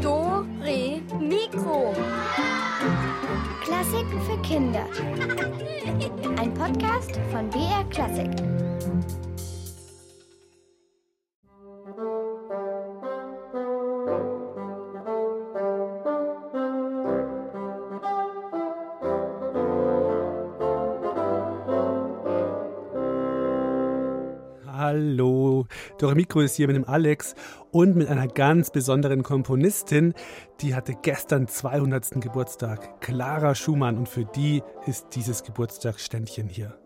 Do, Re, Mikro. Klassiken für Kinder. Ein Podcast von BR Klassik. Mikro ist hier mit dem Alex und mit einer ganz besonderen Komponistin. Die hatte gestern 200. Geburtstag, Clara Schumann, und für die ist dieses Geburtstagsständchen hier.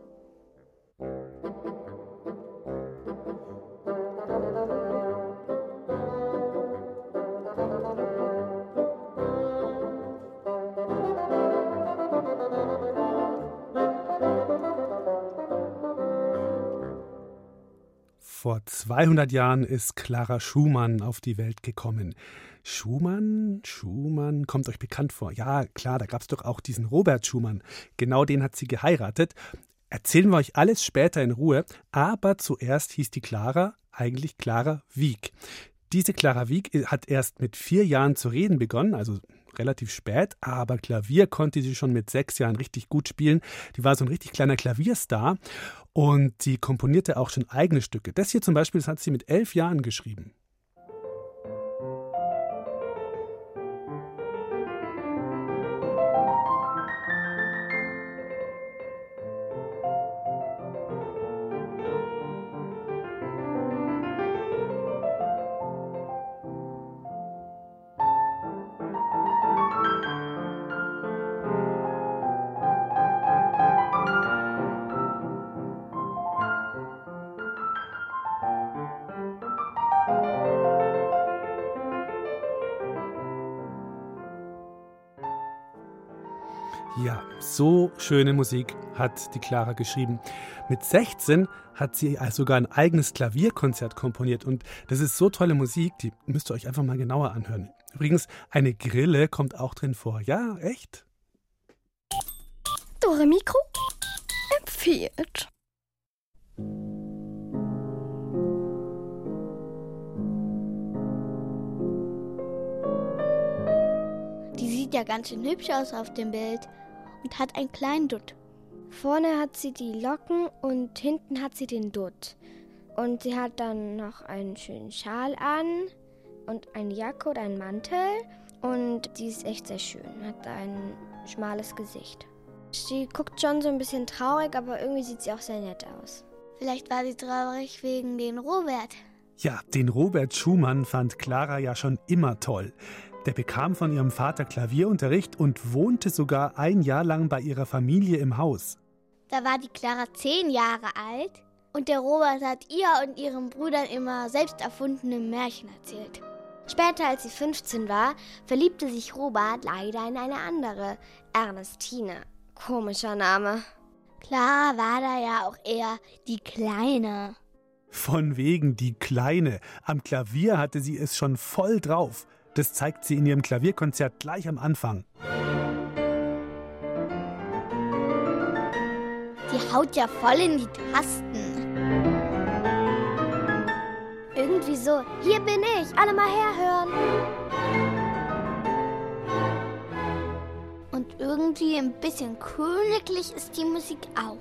200 Jahren ist Clara Schumann auf die Welt gekommen. Schumann, Schumann, kommt euch bekannt vor. Ja, klar, da gab es doch auch diesen Robert Schumann. Genau den hat sie geheiratet. Erzählen wir euch alles später in Ruhe. Aber zuerst hieß die Clara eigentlich Clara Wieck. Diese Clara Wieck hat erst mit vier Jahren zu reden begonnen, also relativ spät, aber Klavier konnte sie schon mit sechs Jahren richtig gut spielen. Die war so ein richtig kleiner Klavierstar und sie komponierte auch schon eigene Stücke. Das hier zum Beispiel, das hat sie mit elf Jahren geschrieben. Schöne Musik hat die Clara geschrieben. Mit 16 hat sie sogar ein eigenes Klavierkonzert komponiert und das ist so tolle Musik, die müsst ihr euch einfach mal genauer anhören. Übrigens, eine Grille kommt auch drin vor. Ja, echt? Dore Mikro empfiehlt. Die sieht ja ganz schön hübsch aus auf dem Bild und hat einen kleinen Dutt. Vorne hat sie die Locken und hinten hat sie den Dutt. Und sie hat dann noch einen schönen Schal an und eine Jacke oder einen Mantel. Und die ist echt sehr schön, hat ein schmales Gesicht. Sie guckt schon so ein bisschen traurig, aber irgendwie sieht sie auch sehr nett aus. Vielleicht war sie traurig wegen den Robert. Ja, den Robert Schumann fand Clara ja schon immer toll. Der bekam von ihrem Vater Klavierunterricht und wohnte sogar ein Jahr lang bei ihrer Familie im Haus. Da war die Clara zehn Jahre alt und der Robert hat ihr und ihren Brüdern immer selbst erfundene Märchen erzählt. Später, als sie 15 war, verliebte sich Robert leider in eine andere, Ernestine. Komischer Name. Clara war da ja auch eher die Kleine. Von wegen die Kleine. Am Klavier hatte sie es schon voll drauf. Das zeigt sie in ihrem Klavierkonzert gleich am Anfang. Die haut ja voll in die Tasten. Irgendwie so, hier bin ich, alle mal herhören. Und irgendwie ein bisschen königlich ist die Musik auch.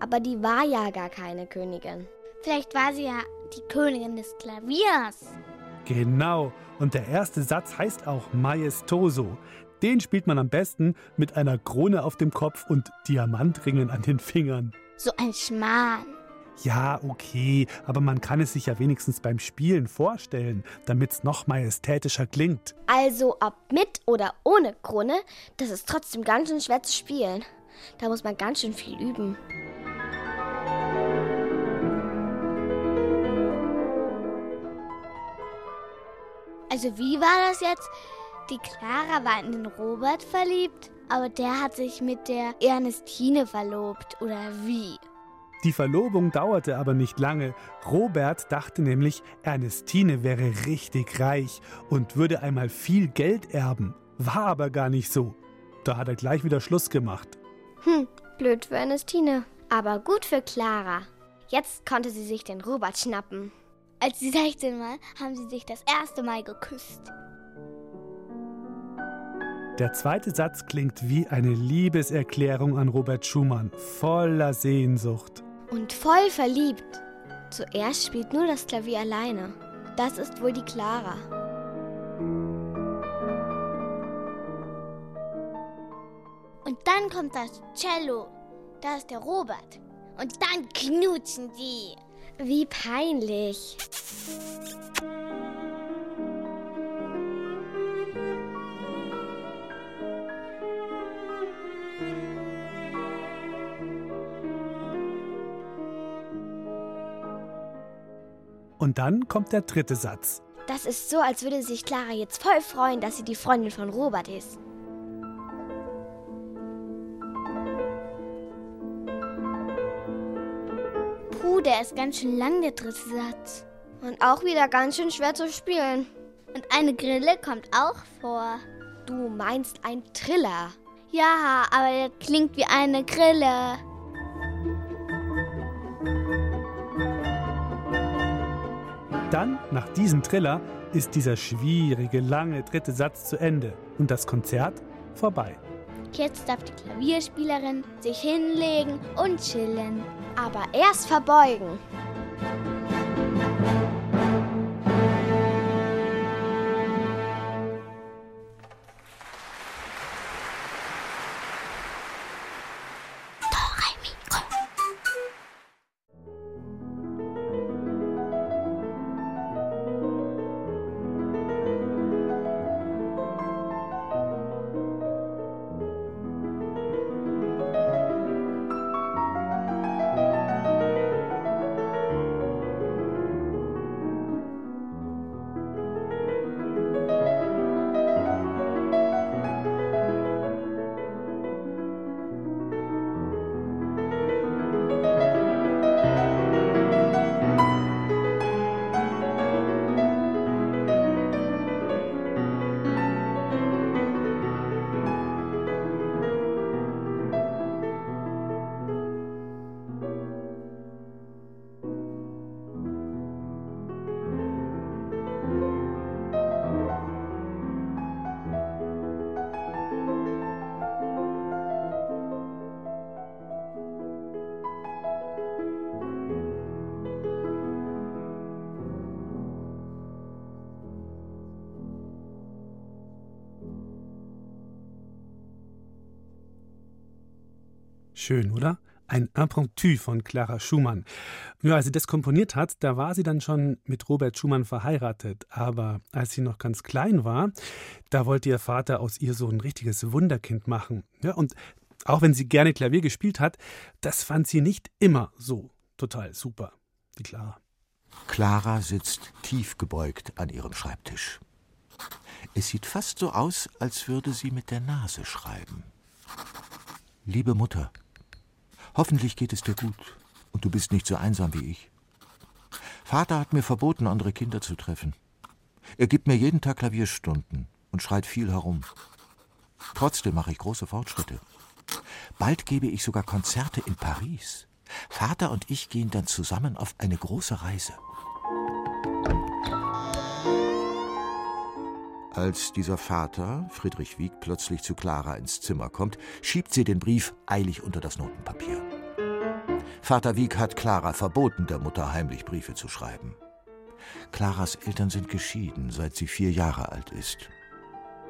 Aber die war ja gar keine Königin. Vielleicht war sie ja die Königin des Klaviers. Genau. Und der erste Satz heißt auch Maestoso. Den spielt man am besten mit einer Krone auf dem Kopf und Diamantringen an den Fingern. So ein Schmarrn. Ja, okay, aber man kann es sich ja wenigstens beim Spielen vorstellen, damit es noch majestätischer klingt. Also ob mit oder ohne Krone, das ist trotzdem ganz schön schwer zu spielen. Da muss man ganz schön viel üben. Also wie war das jetzt? Die Clara war in den Robert verliebt, aber der hat sich mit der Ernestine verlobt, oder wie? Die Verlobung dauerte aber nicht lange. Robert dachte nämlich, Ernestine wäre richtig reich und würde einmal viel Geld erben. War aber gar nicht so. Da hat er gleich wieder Schluss gemacht. Hm, blöd für Ernestine. Aber gut für Clara. Jetzt konnte sie sich den Robert schnappen. Als sie 16 waren, haben sie sich das erste Mal geküsst. Der zweite Satz klingt wie eine Liebeserklärung an Robert Schumann, voller Sehnsucht. Und voll verliebt. Zuerst spielt nur das Klavier alleine. Das ist wohl die Clara. Und dann kommt das Cello. Da ist der Robert. Und dann knutschen sie. Wie peinlich. Und dann kommt der dritte Satz. Das ist so, als würde sich Clara jetzt voll freuen, dass sie die Freundin von Robert ist. Der ist ganz schön lang, der dritte Satz. Und auch wieder ganz schön schwer zu spielen. Und eine Grille kommt auch vor. Du meinst ein Triller. Ja, aber der klingt wie eine Grille. Dann, nach diesem Triller, ist dieser schwierige, lange dritte Satz zu Ende und das Konzert vorbei. Jetzt darf die Klavierspielerin sich hinlegen und chillen. Aber erst verbeugen. Schön, oder? Ein Impromptu von Clara Schumann. Ja, als sie das komponiert hat, da war sie dann schon mit Robert Schumann verheiratet. Aber als sie noch ganz klein war, da wollte ihr Vater aus ihr so ein richtiges Wunderkind machen. Ja, und auch wenn sie gerne Klavier gespielt hat, das fand sie nicht immer so total super, die Clara. Clara sitzt tief gebeugt an ihrem Schreibtisch. Es sieht fast so aus, als würde sie mit der Nase schreiben. Liebe Mutter, Hoffentlich geht es dir gut und du bist nicht so einsam wie ich. Vater hat mir verboten, andere Kinder zu treffen. Er gibt mir jeden Tag Klavierstunden und schreit viel herum. Trotzdem mache ich große Fortschritte. Bald gebe ich sogar Konzerte in Paris. Vater und ich gehen dann zusammen auf eine große Reise. Als dieser Vater, Friedrich Wieck, plötzlich zu Clara ins Zimmer kommt, schiebt sie den Brief eilig unter das Notenpapier. Vater Wieck hat Clara verboten, der Mutter heimlich Briefe zu schreiben. Claras Eltern sind geschieden, seit sie vier Jahre alt ist.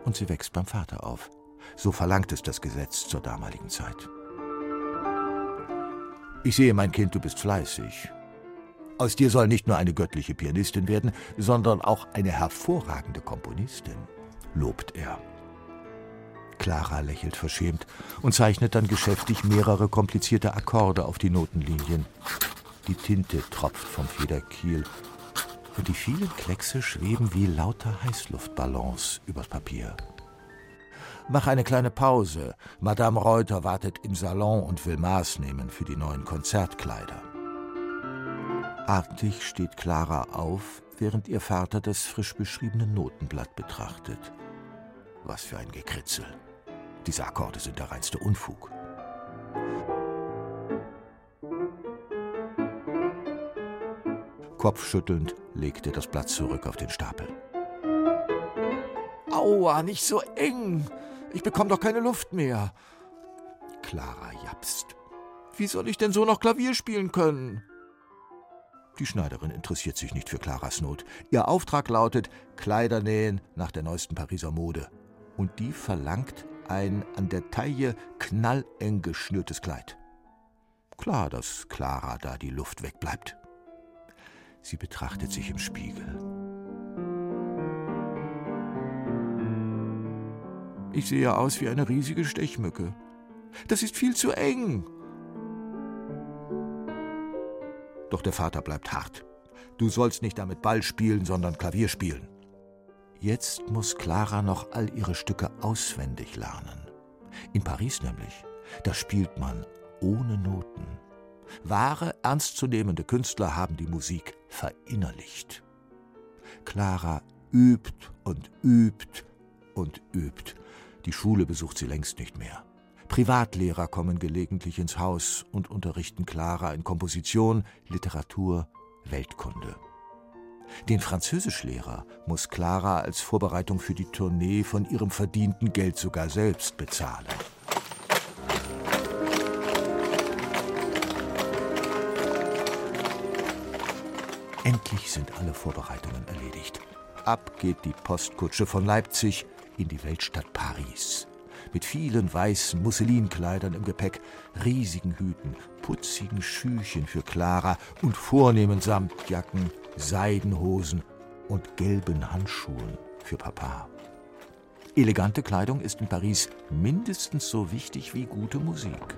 Und sie wächst beim Vater auf. So verlangt es das Gesetz zur damaligen Zeit. Ich sehe, mein Kind, du bist fleißig. Aus dir soll nicht nur eine göttliche Pianistin werden, sondern auch eine hervorragende Komponistin, lobt er. Clara lächelt verschämt und zeichnet dann geschäftig mehrere komplizierte Akkorde auf die Notenlinien. Die Tinte tropft vom Federkiel und die vielen Kleckse schweben wie lauter Heißluftballons übers Papier. Mach eine kleine Pause. Madame Reuter wartet im Salon und will Maß nehmen für die neuen Konzertkleider. Artig steht Clara auf, während ihr Vater das frisch beschriebene Notenblatt betrachtet. Was für ein Gekritzel. Diese Akkorde sind der reinste Unfug. Kopfschüttelnd legt er das Blatt zurück auf den Stapel. Aua, nicht so eng. Ich bekomme doch keine Luft mehr. Clara japst. Wie soll ich denn so noch Klavier spielen können? Die Schneiderin interessiert sich nicht für Claras Not. Ihr Auftrag lautet Kleider nähen nach der neuesten Pariser Mode. Und die verlangt ein an der Taille knalleng geschnürtes Kleid. Klar, dass Clara da die Luft wegbleibt. Sie betrachtet sich im Spiegel. Ich sehe aus wie eine riesige Stechmücke. Das ist viel zu eng. Doch der Vater bleibt hart. Du sollst nicht damit Ball spielen, sondern Klavier spielen. Jetzt muss Clara noch all ihre Stücke auswendig lernen. In Paris nämlich, da spielt man ohne Noten. Wahre, ernstzunehmende Künstler haben die Musik verinnerlicht. Clara übt und übt und übt. Die Schule besucht sie längst nicht mehr. Privatlehrer kommen gelegentlich ins Haus und unterrichten Clara in Komposition, Literatur, Weltkunde. Den Französischlehrer muss Clara als Vorbereitung für die Tournee von ihrem verdienten Geld sogar selbst bezahlen. Endlich sind alle Vorbereitungen erledigt. Ab geht die Postkutsche von Leipzig in die Weltstadt Paris mit vielen weißen Musselinkleidern im Gepäck, riesigen Hüten, putzigen Schüchen für Clara und vornehmen Samtjacken, Seidenhosen und gelben Handschuhen für Papa. Elegante Kleidung ist in Paris mindestens so wichtig wie gute Musik.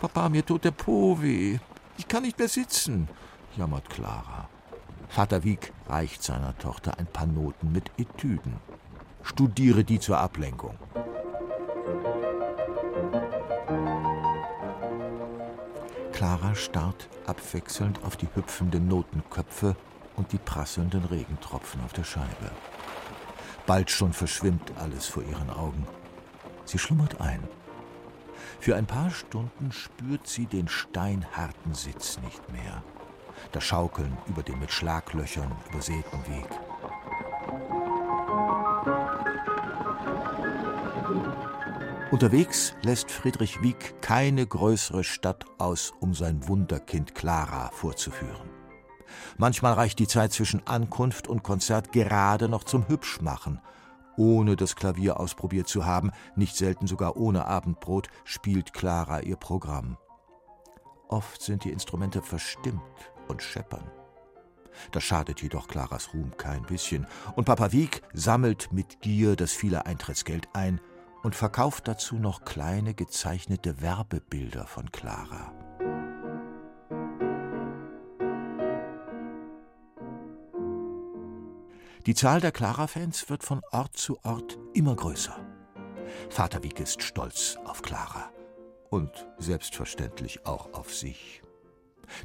Papa, mir tut der Po weh. Ich kann nicht mehr sitzen, jammert Clara. Vater Wieck reicht seiner Tochter ein paar Noten mit Etüden. Studiere die zur Ablenkung. Clara starrt abwechselnd auf die hüpfenden Notenköpfe und die prasselnden Regentropfen auf der Scheibe. Bald schon verschwimmt alles vor ihren Augen. Sie schlummert ein. Für ein paar Stunden spürt sie den steinharten Sitz nicht mehr das Schaukeln über den mit Schlaglöchern übersäten Weg. Unterwegs lässt Friedrich Wieck keine größere Stadt aus, um sein Wunderkind Clara vorzuführen. Manchmal reicht die Zeit zwischen Ankunft und Konzert gerade noch zum Hübschmachen. Ohne das Klavier ausprobiert zu haben, nicht selten sogar ohne Abendbrot, spielt Clara ihr Programm. Oft sind die Instrumente verstimmt und scheppern. Das schadet jedoch Claras Ruhm kein bisschen, und Papa Wieg sammelt mit Gier das viele Eintrittsgeld ein und verkauft dazu noch kleine gezeichnete Werbebilder von Clara. Die Zahl der Clara-Fans wird von Ort zu Ort immer größer. Vater Wieg ist stolz auf Clara und selbstverständlich auch auf sich.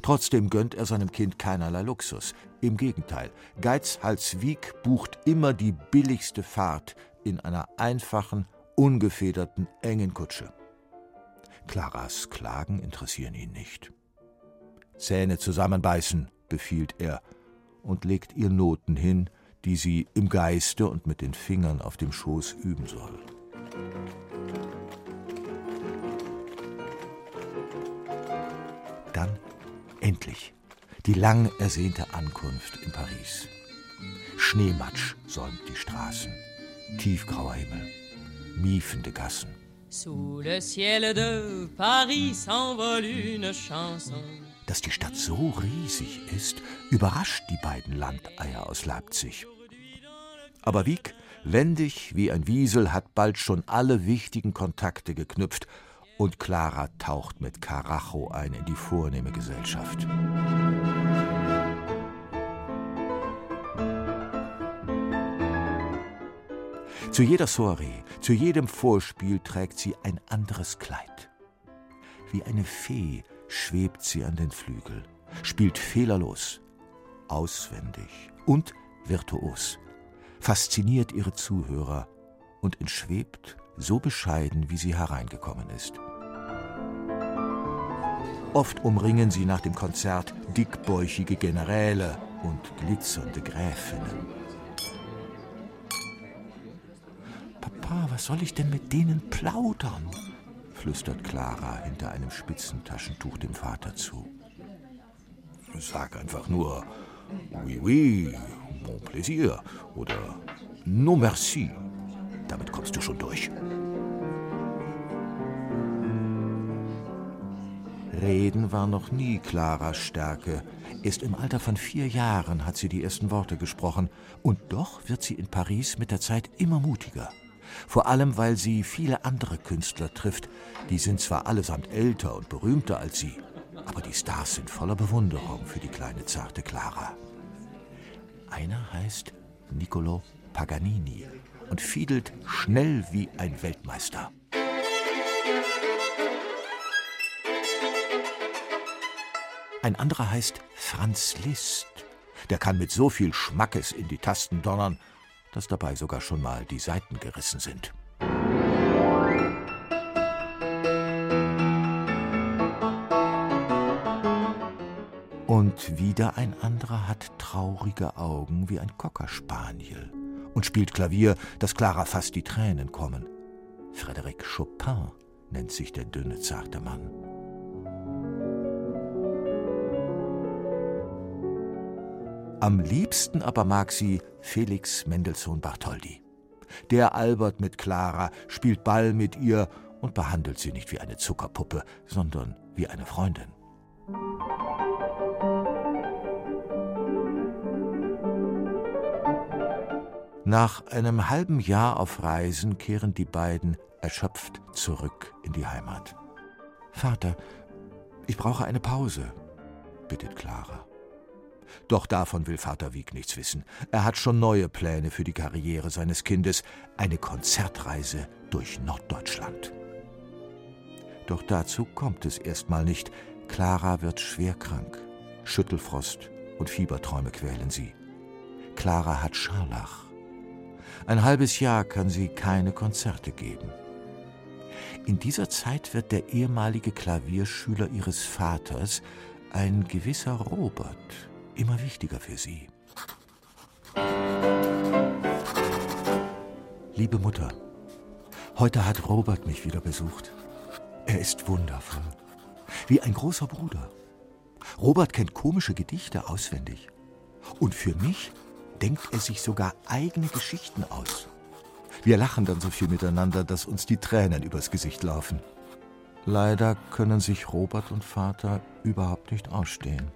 Trotzdem gönnt er seinem Kind keinerlei Luxus. Im Gegenteil, Geizhals Wieg bucht immer die billigste Fahrt in einer einfachen, ungefederten, engen Kutsche. Claras Klagen interessieren ihn nicht. Zähne zusammenbeißen, befiehlt er und legt ihr Noten hin, die sie im Geiste und mit den Fingern auf dem Schoß üben soll. Dann Endlich die lang ersehnte Ankunft in Paris. Schneematsch säumt die Straßen, tiefgrauer Himmel, miefende Gassen. Dass die Stadt so riesig ist, überrascht die beiden Landeier aus Leipzig. Aber Wieck, wendig wie ein Wiesel, hat bald schon alle wichtigen Kontakte geknüpft und Clara taucht mit Karacho ein in die vornehme Gesellschaft. Zu jeder Soiree, zu jedem Vorspiel trägt sie ein anderes Kleid. Wie eine Fee schwebt sie an den Flügel, spielt fehlerlos, auswendig und virtuos, fasziniert ihre Zuhörer und entschwebt so bescheiden, wie sie hereingekommen ist. Oft umringen sie nach dem Konzert dickbäuchige Generäle und glitzernde Gräfinnen. Papa, was soll ich denn mit denen plaudern? flüstert Clara hinter einem Spitzentaschentuch dem Vater zu. Sag einfach nur Oui, oui, bon plaisir oder Non merci. Damit kommst du schon durch. Reden war noch nie Claras Stärke. Erst im Alter von vier Jahren hat sie die ersten Worte gesprochen. Und doch wird sie in Paris mit der Zeit immer mutiger. Vor allem, weil sie viele andere Künstler trifft. Die sind zwar allesamt älter und berühmter als sie, aber die Stars sind voller Bewunderung für die kleine zarte Clara. Einer heißt Niccolo Paganini und fiedelt schnell wie ein Weltmeister. Ein anderer heißt Franz Liszt. Der kann mit so viel Schmackes in die Tasten donnern, dass dabei sogar schon mal die Saiten gerissen sind. Und wieder ein anderer hat traurige Augen wie ein Cockerspaniel und spielt Klavier, dass Clara fast die Tränen kommen. Frédéric Chopin nennt sich der dünne, zarte Mann. Am liebsten aber mag sie Felix Mendelssohn Bartholdy. Der albert mit Clara, spielt Ball mit ihr und behandelt sie nicht wie eine Zuckerpuppe, sondern wie eine Freundin. Nach einem halben Jahr auf Reisen kehren die beiden erschöpft zurück in die Heimat. Vater, ich brauche eine Pause, bittet Clara. Doch davon will Vater Wieg nichts wissen. Er hat schon neue Pläne für die Karriere seines Kindes, eine Konzertreise durch Norddeutschland. Doch dazu kommt es erstmal nicht. Clara wird schwer krank. Schüttelfrost und Fieberträume quälen sie. Clara hat Scharlach. Ein halbes Jahr kann sie keine Konzerte geben. In dieser Zeit wird der ehemalige Klavierschüler ihres Vaters, ein gewisser Robert, immer wichtiger für sie. Liebe Mutter, heute hat Robert mich wieder besucht. Er ist wundervoll, wie ein großer Bruder. Robert kennt komische Gedichte auswendig. Und für mich denkt er sich sogar eigene Geschichten aus. Wir lachen dann so viel miteinander, dass uns die Tränen übers Gesicht laufen. Leider können sich Robert und Vater überhaupt nicht ausstehen.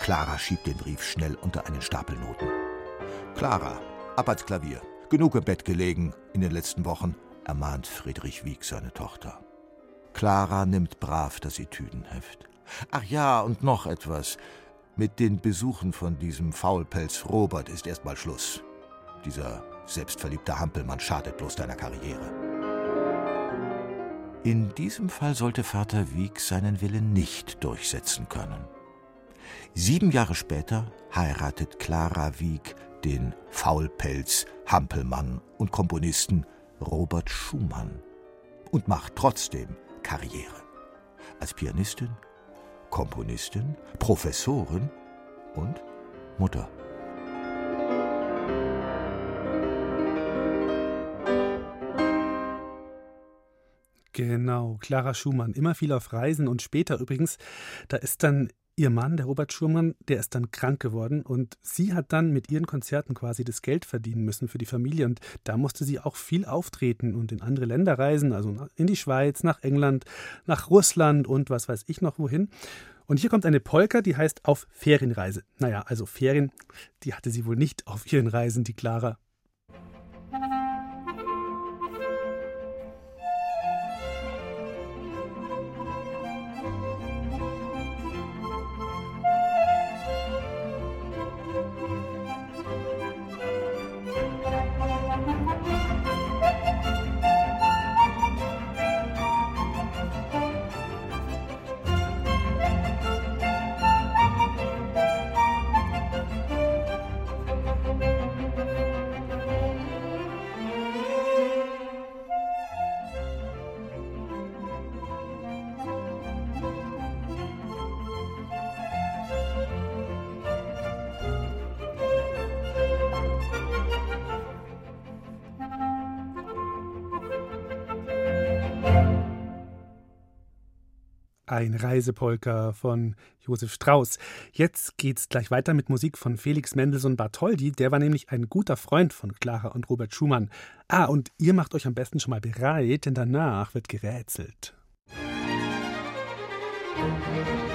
Clara schiebt den Brief schnell unter einen Stapel Noten. Clara, ab ans Klavier. Genug im Bett gelegen in den letzten Wochen, ermahnt Friedrich Wieg seine Tochter. Clara nimmt brav das Etüdenheft. Ach ja, und noch etwas. Mit den Besuchen von diesem Faulpelz Robert ist erstmal Schluss. Dieser selbstverliebte Hampelmann schadet bloß deiner Karriere. In diesem Fall sollte Vater Wieg seinen Willen nicht durchsetzen können. Sieben Jahre später heiratet Clara Wieg den Faulpelz, Hampelmann und Komponisten Robert Schumann und macht trotzdem Karriere. Als Pianistin, Komponistin, Professorin und Mutter. Genau, Clara Schumann, immer viel auf Reisen und später übrigens, da ist dann ihr Mann, der Robert Schurmann, der ist dann krank geworden und sie hat dann mit ihren Konzerten quasi das Geld verdienen müssen für die Familie und da musste sie auch viel auftreten und in andere Länder reisen, also in die Schweiz, nach England, nach Russland und was weiß ich noch wohin. Und hier kommt eine Polka, die heißt Auf Ferienreise. Naja, also Ferien, die hatte sie wohl nicht auf ihren Reisen, die Clara. Ein Reisepolka von Josef Strauss. Jetzt geht's gleich weiter mit Musik von Felix Mendelssohn Bartholdy. Der war nämlich ein guter Freund von Clara und Robert Schumann. Ah, und ihr macht euch am besten schon mal bereit, denn danach wird gerätselt. Musik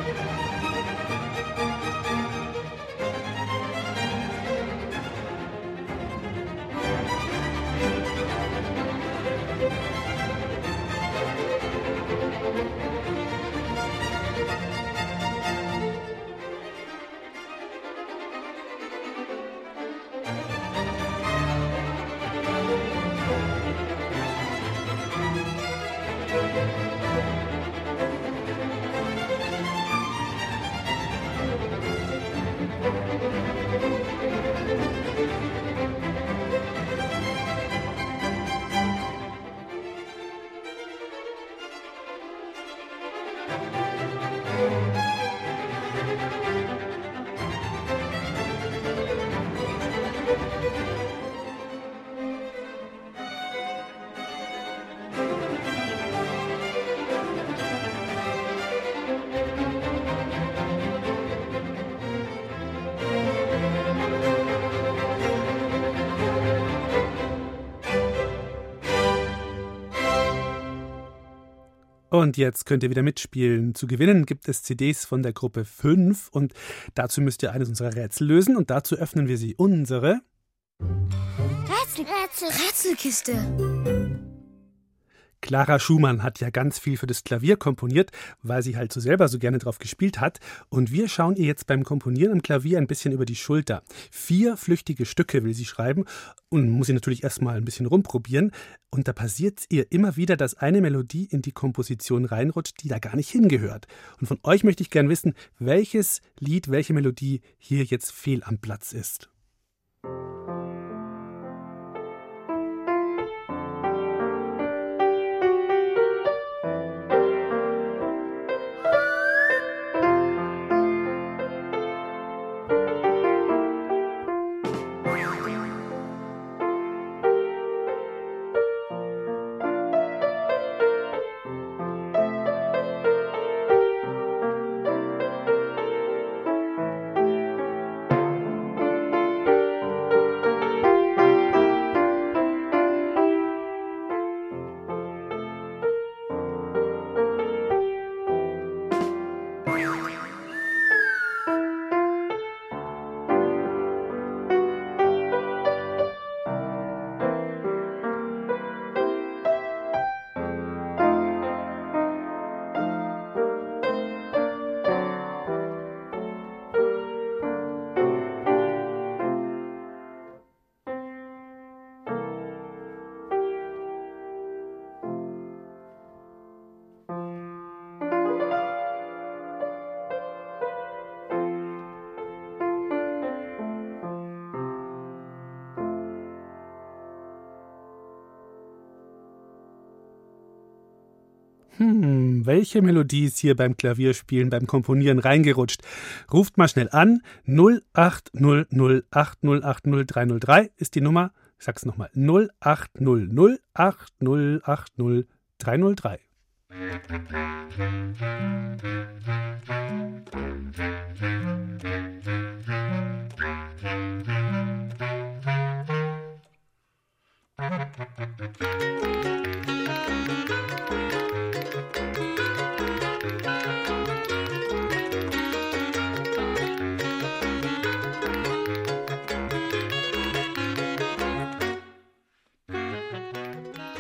Und jetzt könnt ihr wieder mitspielen. Zu gewinnen gibt es CDs von der Gruppe 5 und dazu müsst ihr eines unserer Rätsel lösen und dazu öffnen wir sie unsere Rätsel, Rätsel, Rätselkiste. Clara Schumann hat ja ganz viel für das Klavier komponiert, weil sie halt so selber so gerne drauf gespielt hat. Und wir schauen ihr jetzt beim Komponieren am Klavier ein bisschen über die Schulter. Vier flüchtige Stücke will sie schreiben und muss sie natürlich erstmal ein bisschen rumprobieren. Und da passiert ihr immer wieder, dass eine Melodie in die Komposition reinrutscht, die da gar nicht hingehört. Und von euch möchte ich gern wissen, welches Lied, welche Melodie hier jetzt fehl am Platz ist. Hm, welche Melodie ist hier beim Klavierspielen, beim Komponieren reingerutscht? Ruft mal schnell an. 080080800303 ist die Nummer. Ich sag's nochmal. 080080800303.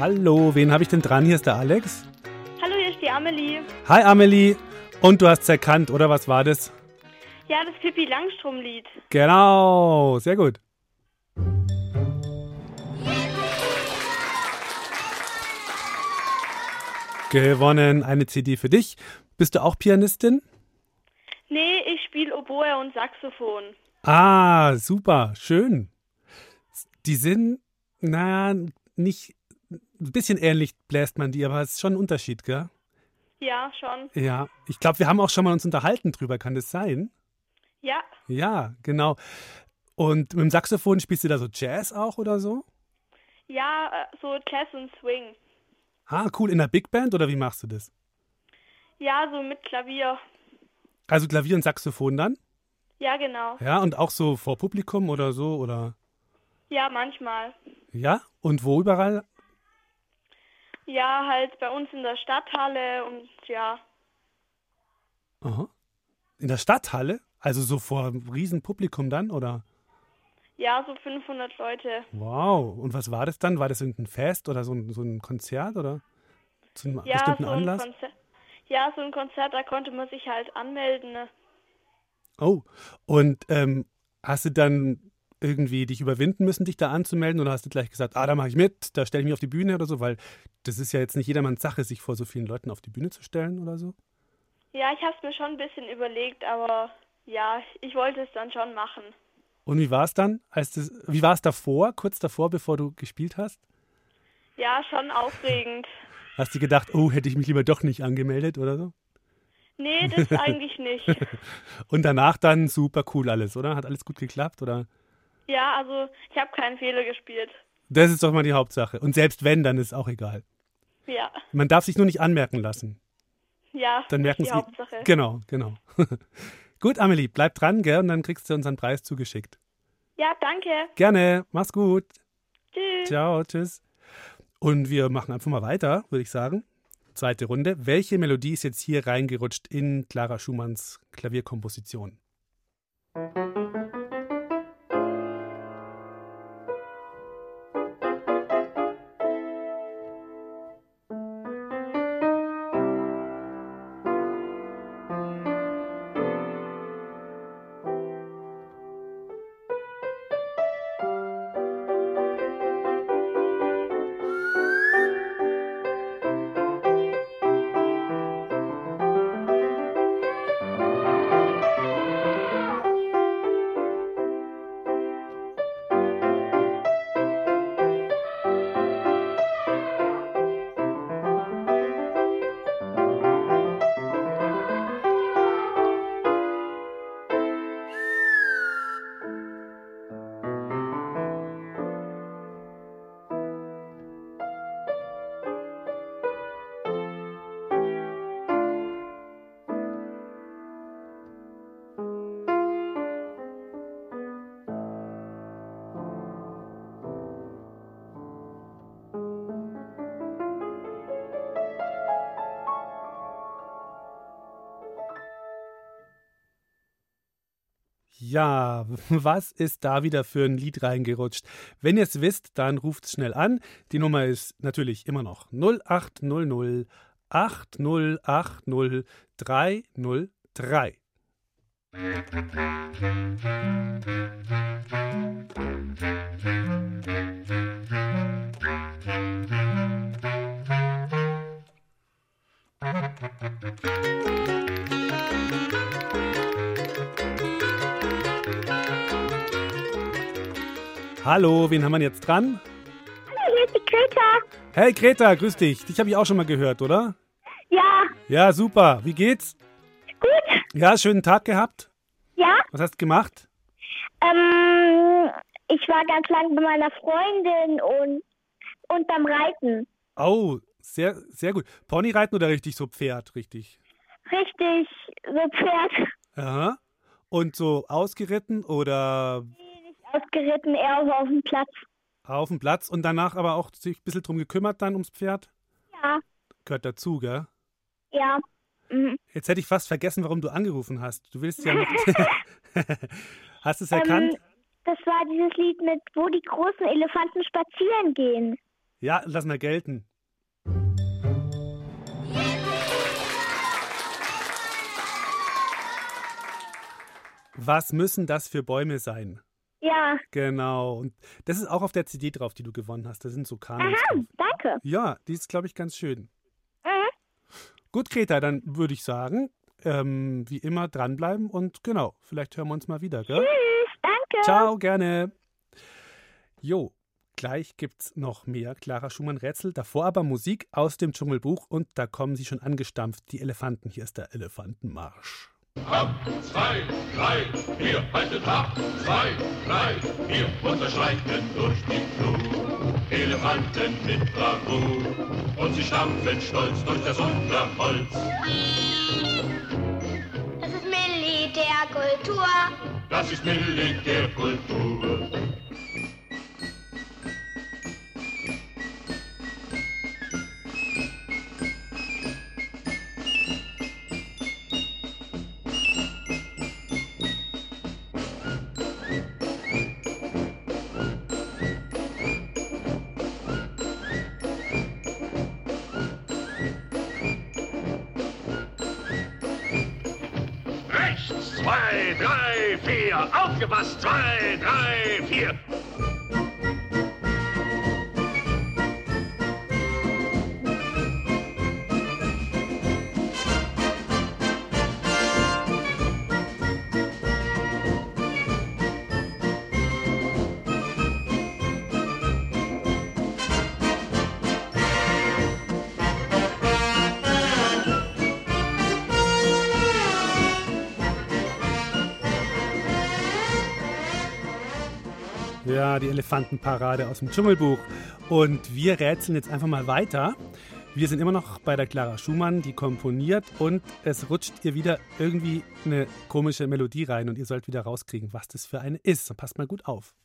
Hallo, wen habe ich denn dran? Hier ist der Alex. Hallo, hier ist die Amelie. Hi Amelie. Und du hast es erkannt, oder was war das? Ja, das Pippi Langstrom-Lied. Genau, sehr gut. Gewonnen, eine CD für dich. Bist du auch Pianistin? Nee, ich spiele Oboe und Saxophon. Ah, super, schön. Die sind, naja, nicht ein bisschen ähnlich bläst man die, aber es ist schon ein Unterschied, gell? Ja, schon. Ja, ich glaube, wir haben auch schon mal uns unterhalten drüber, kann das sein? Ja. Ja, genau. Und mit dem Saxophon spielst du da so Jazz auch oder so? Ja, äh, so Jazz und Swing. Ah, cool. In der Big Band oder wie machst du das? Ja, so mit Klavier. Also Klavier und Saxophon dann? Ja, genau. Ja, und auch so vor Publikum oder so, oder? Ja, manchmal. Ja? Und wo überall? Ja, halt bei uns in der Stadthalle und ja. Aha. In der Stadthalle? Also so vor einem riesen Publikum dann, oder? Ja, so 500 Leute. Wow. Und was war das dann? War das irgendein Fest oder so ein, so ein Konzert oder zu einem Ja, bestimmten so ein Anlass? Konzert. Ja, so ein Konzert, da konnte man sich halt anmelden. Ne? Oh, und ähm, hast du dann irgendwie dich überwinden müssen, dich da anzumelden oder hast du gleich gesagt, ah, da mache ich mit, da stelle ich mich auf die Bühne oder so, weil das ist ja jetzt nicht jedermanns Sache, sich vor so vielen Leuten auf die Bühne zu stellen oder so? Ja, ich habe es mir schon ein bisschen überlegt, aber ja, ich wollte es dann schon machen. Und wie war es dann, als das, wie war es davor, kurz davor, bevor du gespielt hast? Ja, schon aufregend. Hast du gedacht, oh, hätte ich mich lieber doch nicht angemeldet oder so? Nee, das eigentlich nicht. Und danach dann super cool alles, oder? Hat alles gut geklappt, oder? Ja, also ich habe keinen Fehler gespielt. Das ist doch mal die Hauptsache. Und selbst wenn, dann ist auch egal. Ja, Man darf sich nur nicht anmerken lassen. ja, Dann das merken ist die. Hauptsache. Genau, genau. gut, Amelie, bleib dran, gell? Und dann kriegst du unseren Preis zugeschickt. Ja, danke. Gerne, mach's gut. Tschüss. Ciao, tschüss. Und wir machen einfach mal weiter, würde ich sagen. Zweite Runde. Welche Melodie ist jetzt hier reingerutscht in Clara Schumanns Klavierkomposition? Ja, was ist da wieder für ein Lied reingerutscht? Wenn ihr es wisst, dann ruft schnell an. Die Nummer ist natürlich immer noch 0800 8080 303. Hallo, wen haben wir jetzt dran? Hier ist die Greta. Hey Greta, grüß dich. Dich habe ich auch schon mal gehört, oder? Ja, Ja, super. Wie geht's? gut. Ja, schönen Tag gehabt. Ja, Was hast du gemacht? ähm, ich war ganz lang bei meiner Freundin und, und beim Reiten. Oh, sehr, sehr gut. Ponyreiten oder richtig so Pferd, richtig? Richtig, so Pferd. Aha. Und so ausgeritten oder Ausgeritten, eher so auf dem Platz. auf dem Platz und danach aber auch sich ein bisschen drum gekümmert dann ums Pferd? Ja, Gehört dazu, gell? ja. Mhm. Jetzt hätte ich fast vergessen, warum du angerufen hast. Du willst ja noch. hast du es erkannt? Ähm, das war dieses Lied mit, wo die großen Elefanten spazieren gehen. Ja, lass mal gelten. Was müssen das für Bäume sein? Ja, Genau. Und das ist auch auf der CD drauf, die du gewonnen hast. Da sind so Kanus aha, drauf. danke. Ja, die ist, glaube ich, ganz schön. Mhm. Gut, Greta, dann würde ich sagen, ähm, wie immer dranbleiben und genau, vielleicht hören wir uns mal wieder, gell? Tschüss, danke. Ciao, gerne. Jo, gleich gibt's noch mehr Clara Schumann-Rätsel. Davor aber Musik aus dem Dschungelbuch und da kommen sie schon angestampft, die Elefanten. Hier ist der Elefantenmarsch. Ab, zwei, drei, vier, haltet ab, zwei, drei, wir schreiten durch die Flut. Elefanten mit Bravour und sie stampfen stolz durch das Unterholz. Das ist Militärkultur. Das ist Militärkultur. Drei, vier. Aufgepasst, zwei, drei, vier. Ja, die Elefantenparade aus dem Dschungelbuch. Und wir rätseln jetzt einfach mal weiter. Wir sind immer noch bei der Clara Schumann, die komponiert und es rutscht ihr wieder irgendwie eine komische Melodie rein und ihr sollt wieder rauskriegen, was das für eine ist. Und passt mal gut auf.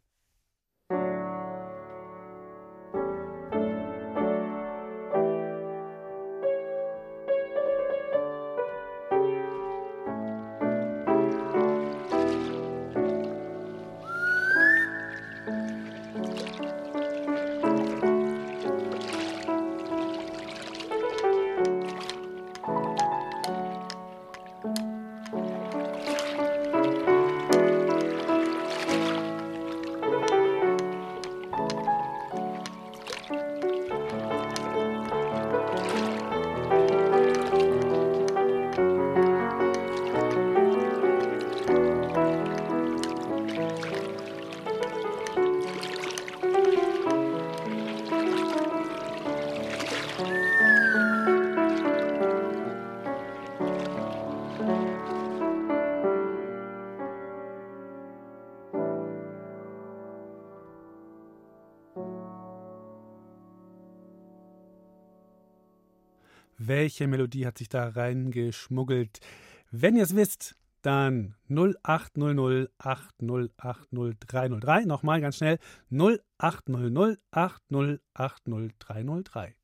Welche Melodie hat sich da reingeschmuggelt? Wenn ihr es wisst, dann 0800 8080303. Nochmal ganz schnell 0800 8080303.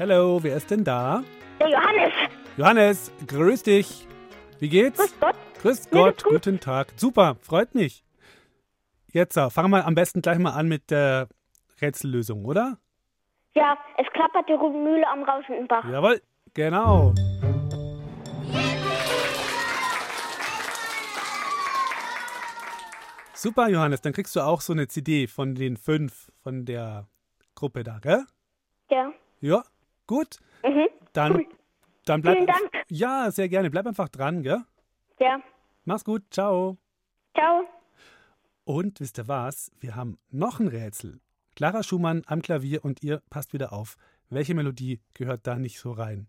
Hallo, wer ist denn da? Der Johannes. Johannes, grüß dich. Wie geht's? Grüß Gott. Grüß Gott, gut. guten Tag. Super, freut mich. Jetzt äh, fangen wir am besten gleich mal an mit der Rätsellösung, oder? Ja, es klappert die Mühle am rauschenden Bach. Jawohl, genau. Super, Johannes, dann kriegst du auch so eine CD von den fünf von der Gruppe da, gell? Ja. Ja, gut. Mhm. Dann, Cool. dann bleib. Vielen Dank. Ja, sehr gerne. Bleib einfach dran, gell? Ja. Mach's gut, ciao. Ciao. Und wisst ihr was? Wir haben noch ein Rätsel. Clara Schumann am Klavier und ihr passt wieder auf. Welche Melodie gehört da nicht so rein?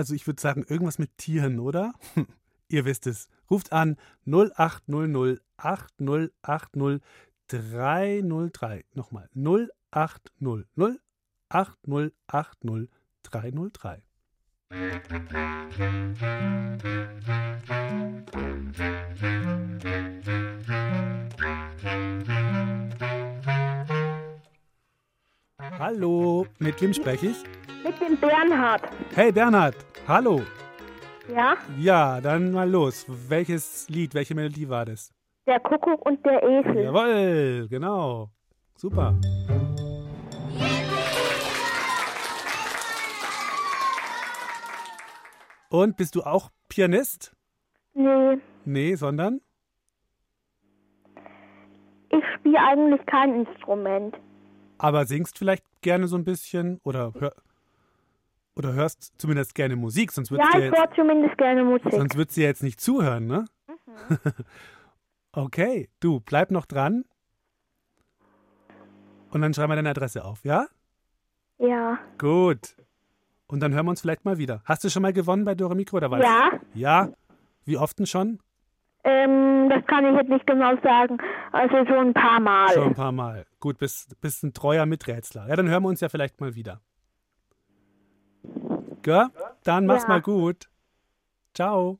Also ich würde sagen, irgendwas mit Tieren, oder? Ihr wisst es. Ruft an 0800 8080 303. Nochmal 0800 8080 303. Hallo, mit wem spreche ich? Mit dem Bernhard. Hey Bernhard, hallo. Ja? Ja, dann mal los. Welches Lied, welche Melodie war das? Der Kuckuck und der Esel. Jawohl, genau. Super. Und bist du auch Pianist? Nee, Nee, sondern? ich spiele eigentlich kein Instrument. Aber singst vielleicht gerne so ein bisschen oder, hör, oder hörst zumindest gerne Musik, sonst Ja, ich ja jetzt, höre zumindest gerne Musik. sonst würdest du ja jetzt nicht zuhören, ne? okay, du, bleib noch dran. Und dann schreib mal deine Adresse auf, ja? Ja. Gut. Und dann hören wir uns vielleicht mal wieder. Hast du schon mal gewonnen bei Dore Mikro oder was? Ja. Ja? Wie oft denn schon? Ähm, das kann ich jetzt nicht genau sagen. Also so ein paar Mal. Schon ein paar Mal. Gut, bist, bist ein treuer Miträtsler. Ja, dann hören wir uns ja vielleicht mal wieder. Gell? Dann mach's Ja. mal gut. Ciao.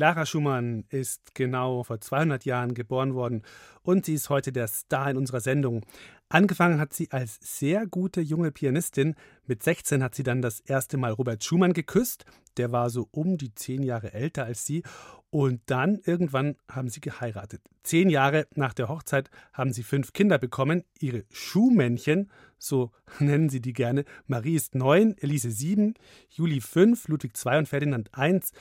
Clara Schumann ist genau vor 200 Jahren geboren worden und sie ist heute der Star in unserer Sendung. Angefangen hat sie als sehr gute junge Pianistin. Mit 16 hat sie dann das erste Mal Robert Schumann geküsst. Der war so um die zehn Jahre älter als sie. Und dann irgendwann haben sie geheiratet. Zehn Jahre nach der Hochzeit haben sie fünf Kinder bekommen. Ihre Schuhmännchen, so nennen sie die gerne. Marie ist neun, Elise sieben, Juli fünf, Ludwig zwei und Ferdinand eins.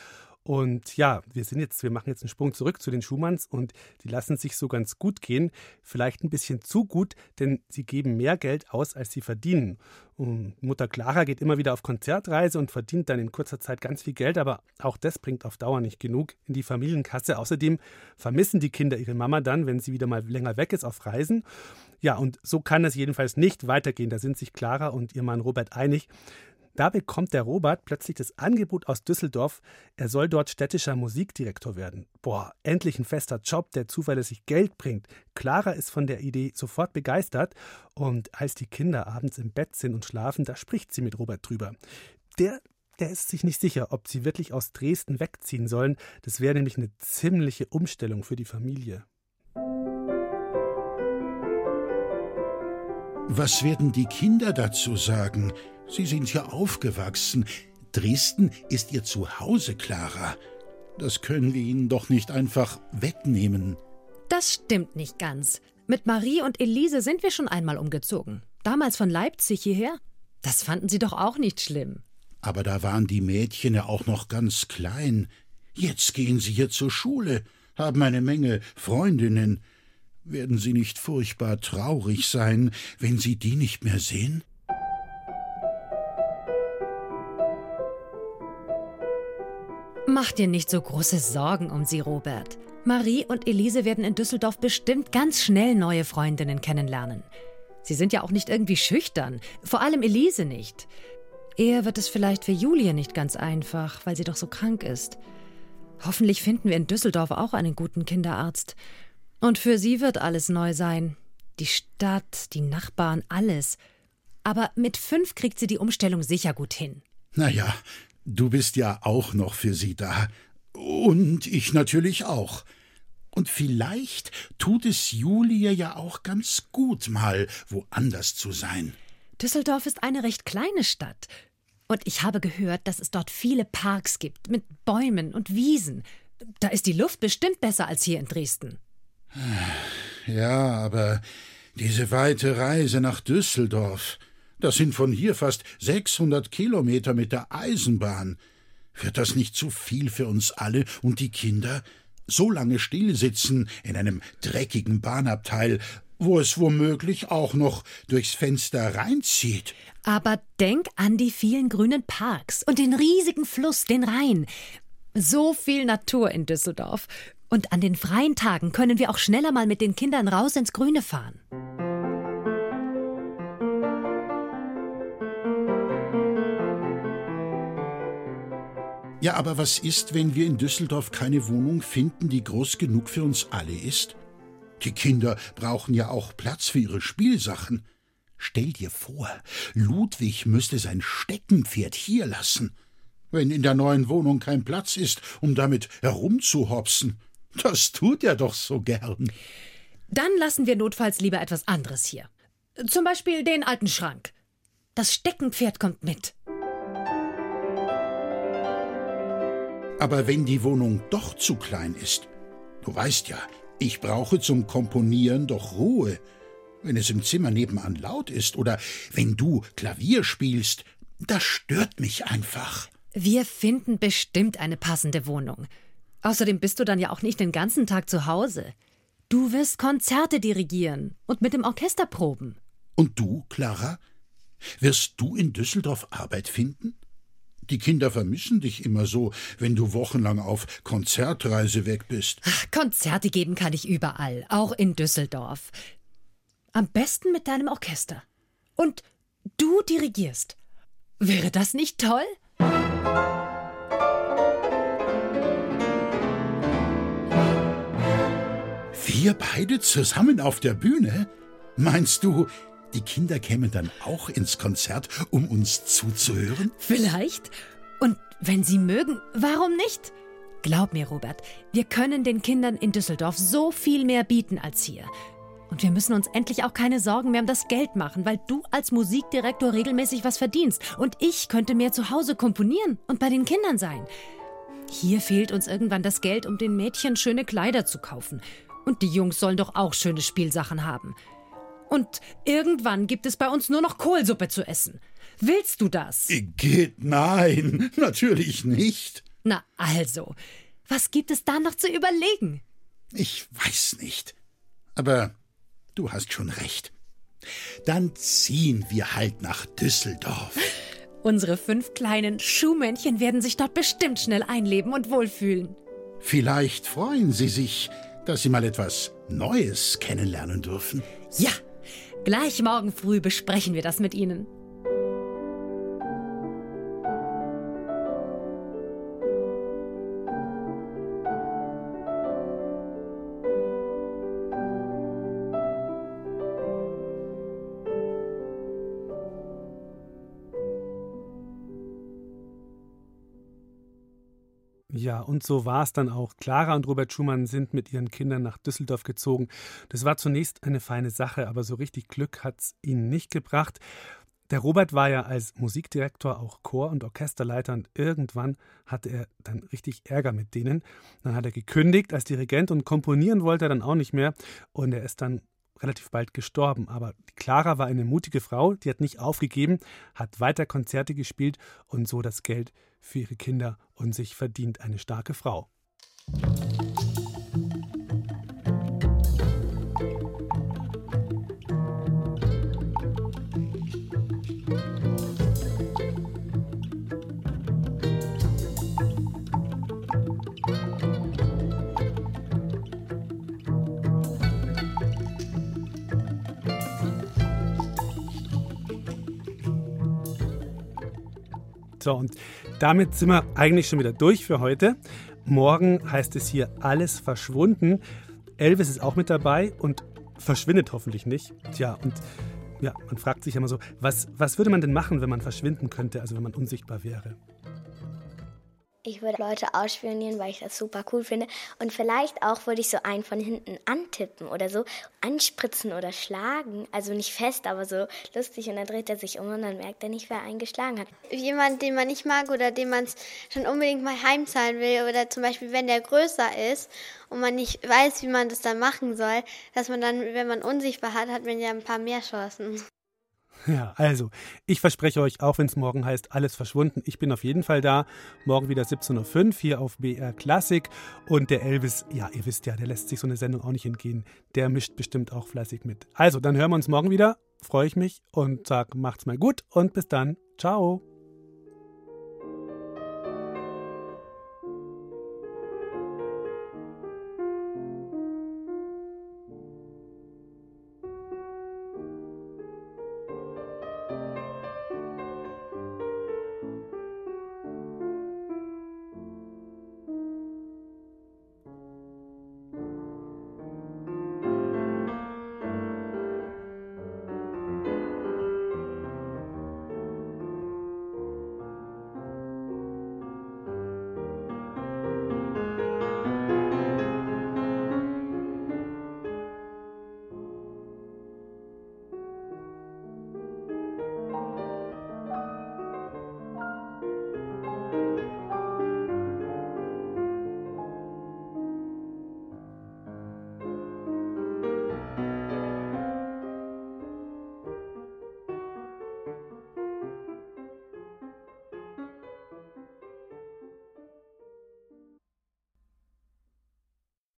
Und ja, wir sind jetzt, wir machen jetzt einen Sprung zurück zu den Schumanns und die lassen sich so ganz gut gehen. Vielleicht ein bisschen zu gut, denn sie geben mehr Geld aus, als sie verdienen. Und Mutter Clara geht immer wieder auf Konzertreise und verdient dann in kurzer Zeit ganz viel Geld, aber auch das bringt auf Dauer nicht genug in die Familienkasse. Außerdem vermissen die Kinder ihre Mama dann, wenn sie wieder mal länger weg ist auf Reisen. Ja, und so kann es jedenfalls nicht weitergehen. Da sind sich Clara und ihr Mann Robert einig. Da bekommt der Robert plötzlich das Angebot aus Düsseldorf, er soll dort städtischer Musikdirektor werden. Boah, endlich ein fester Job, der zuverlässig Geld bringt. Clara ist von der Idee sofort begeistert und als die Kinder abends im Bett sind und schlafen, da spricht sie mit Robert drüber. Der der ist sich nicht sicher, ob sie wirklich aus Dresden wegziehen sollen. Das wäre nämlich eine ziemliche Umstellung für die Familie. Was werden die Kinder dazu sagen? Sie sind ja aufgewachsen. Dresden ist ihr Zuhause, Clara. Das können wir ihnen doch nicht einfach wegnehmen. Das stimmt nicht ganz. Mit Marie und Elise sind wir schon einmal umgezogen. Damals von Leipzig hierher. Das fanden sie doch auch nicht schlimm. Aber da waren die Mädchen ja auch noch ganz klein. Jetzt gehen sie hier zur Schule, haben eine Menge Freundinnen. Werden Sie nicht furchtbar traurig sein, wenn Sie die nicht mehr sehen? Mach dir nicht so große Sorgen um sie, Robert. Marie und Elise werden in Düsseldorf bestimmt ganz schnell neue Freundinnen kennenlernen. Sie sind ja auch nicht irgendwie schüchtern, vor allem Elise nicht. Eher wird es vielleicht für Julie nicht ganz einfach, weil sie doch so krank ist. Hoffentlich finden wir in Düsseldorf auch einen guten Kinderarzt. Und für sie wird alles neu sein. Die Stadt, die Nachbarn, alles. Aber mit fünf kriegt sie die Umstellung sicher gut hin. Na ja, du bist ja auch noch für sie da. Und ich natürlich auch. Und vielleicht tut es Julie ja auch ganz gut, mal woanders zu sein. Düsseldorf ist eine recht kleine Stadt. Und ich habe gehört, dass es dort viele Parks gibt mit Bäumen und Wiesen. Da ist die Luft bestimmt besser als hier in Dresden. Ja, aber diese weite Reise nach Düsseldorf, das sind von hier fast 600 Kilometer mit der Eisenbahn. Wird das nicht zu viel für uns alle und die Kinder? So lange stillsitzen in einem dreckigen Bahnabteil, wo es womöglich auch noch durchs Fenster reinzieht. Aber denk an die vielen grünen Parks und den riesigen Fluss, den Rhein. So viel Natur in Düsseldorf. Und an den freien Tagen können wir auch schneller mal mit den Kindern raus ins Grüne fahren. Ja, aber was ist, wenn wir in Düsseldorf keine Wohnung finden, die groß genug für uns alle ist? Die Kinder brauchen ja auch Platz für ihre Spielsachen. Stell dir vor, Ludwig müsste sein Steckenpferd hier lassen. Wenn in der neuen Wohnung kein Platz ist, um damit herumzuhopsen. Das tut er doch so gern. Dann lassen wir notfalls lieber etwas anderes hier. Zum Beispiel den alten Schrank. Das Steckenpferd kommt mit. Aber wenn die Wohnung doch zu klein ist, du weißt ja, ich brauche zum Komponieren doch Ruhe. Wenn es im Zimmer nebenan laut ist oder wenn du Klavier spielst, das stört mich einfach. Wir finden bestimmt eine passende Wohnung. Außerdem bist du dann ja auch nicht den ganzen Tag zu Hause. Du wirst Konzerte dirigieren und mit dem Orchester proben. Und du, Clara? Wirst du in Düsseldorf Arbeit finden? Die Kinder vermissen dich immer so, wenn du wochenlang auf Konzertreise weg bist. Ach, Konzerte geben kann ich überall, auch in Düsseldorf. Am besten mit deinem Orchester. Und du dirigierst. Wäre das nicht toll? Wir beide zusammen auf der Bühne? Meinst du, die Kinder kämen dann auch ins Konzert, um uns zuzuhören? Vielleicht. Und wenn sie mögen, warum nicht? Glaub mir, Robert, wir können den Kindern in Düsseldorf so viel mehr bieten als hier. Und wir müssen uns endlich auch keine Sorgen mehr um das Geld machen, weil du als Musikdirektor regelmäßig was verdienst und ich könnte mehr zu Hause komponieren und bei den Kindern sein. Hier fehlt uns irgendwann das Geld, um den Mädchen schöne Kleider zu kaufen. Und die Jungs sollen doch auch schöne Spielsachen haben. Und irgendwann gibt es bei uns nur noch Kohlsuppe zu essen. Willst du das? Geht nein, natürlich nicht. Na also, was gibt es da noch zu überlegen? Ich weiß nicht. Aber du hast schon recht. Dann ziehen wir halt nach Düsseldorf. Unsere fünf kleinen Schuhmännchen werden sich dort bestimmt schnell einleben und wohlfühlen. Vielleicht freuen sie sich, dass sie mal etwas Neues kennenlernen dürfen. Ja, Gleich morgen früh besprechen wir das mit Ihnen. Ja, und so war es dann auch. Clara und Robert Schumann sind mit ihren Kindern nach Düsseldorf gezogen. Das war zunächst eine feine Sache, aber so richtig Glück hat es ihnen nicht gebracht. Der Robert war ja als Musikdirektor auch Chor- und Orchesterleiter und irgendwann hatte er dann richtig Ärger mit denen. Dann hat er gekündigt als Dirigent und komponieren wollte er dann auch nicht mehr und er ist dann relativ bald gestorben. Aber Clara war eine mutige Frau, die hat nicht aufgegeben, hat weiter Konzerte gespielt und so das Geld für ihre Kinder und sich verdient eine starke Frau. So, und damit sind wir eigentlich schon wieder durch für heute. Morgen heißt es hier alles verschwunden. Elvis ist auch mit dabei und verschwindet hoffentlich nicht. Tja, und ja, man fragt sich immer so, was, was würde man denn machen, wenn man verschwinden könnte, also wenn man unsichtbar wäre? Ich würde Leute ausspionieren, weil ich das super cool finde. Und vielleicht auch würde ich so einen von hinten antippen oder so, anspritzen oder schlagen. Also nicht fest, aber so lustig. Und dann dreht er sich um und dann merkt er nicht, wer einen geschlagen hat. Jemand, den man nicht mag oder den man schon unbedingt mal heimzahlen will. Oder zum Beispiel, wenn der größer ist und man nicht weiß, wie man das dann machen soll, dass man dann, wenn man unsichtbar hat, hat man ja ein paar mehr Chancen. Ja, also, ich verspreche euch, auch wenn es morgen heißt, alles verschwunden, ich bin auf jeden Fall da. Morgen wieder 17.05 Uhr hier auf BR Klassik. Und der Elvis, ja, ihr wisst ja, der lässt sich so eine Sendung auch nicht entgehen. Der mischt bestimmt auch fleißig mit. Also, dann hören wir uns morgen wieder. Freue ich mich und sag, macht's mal gut und bis dann. Ciao.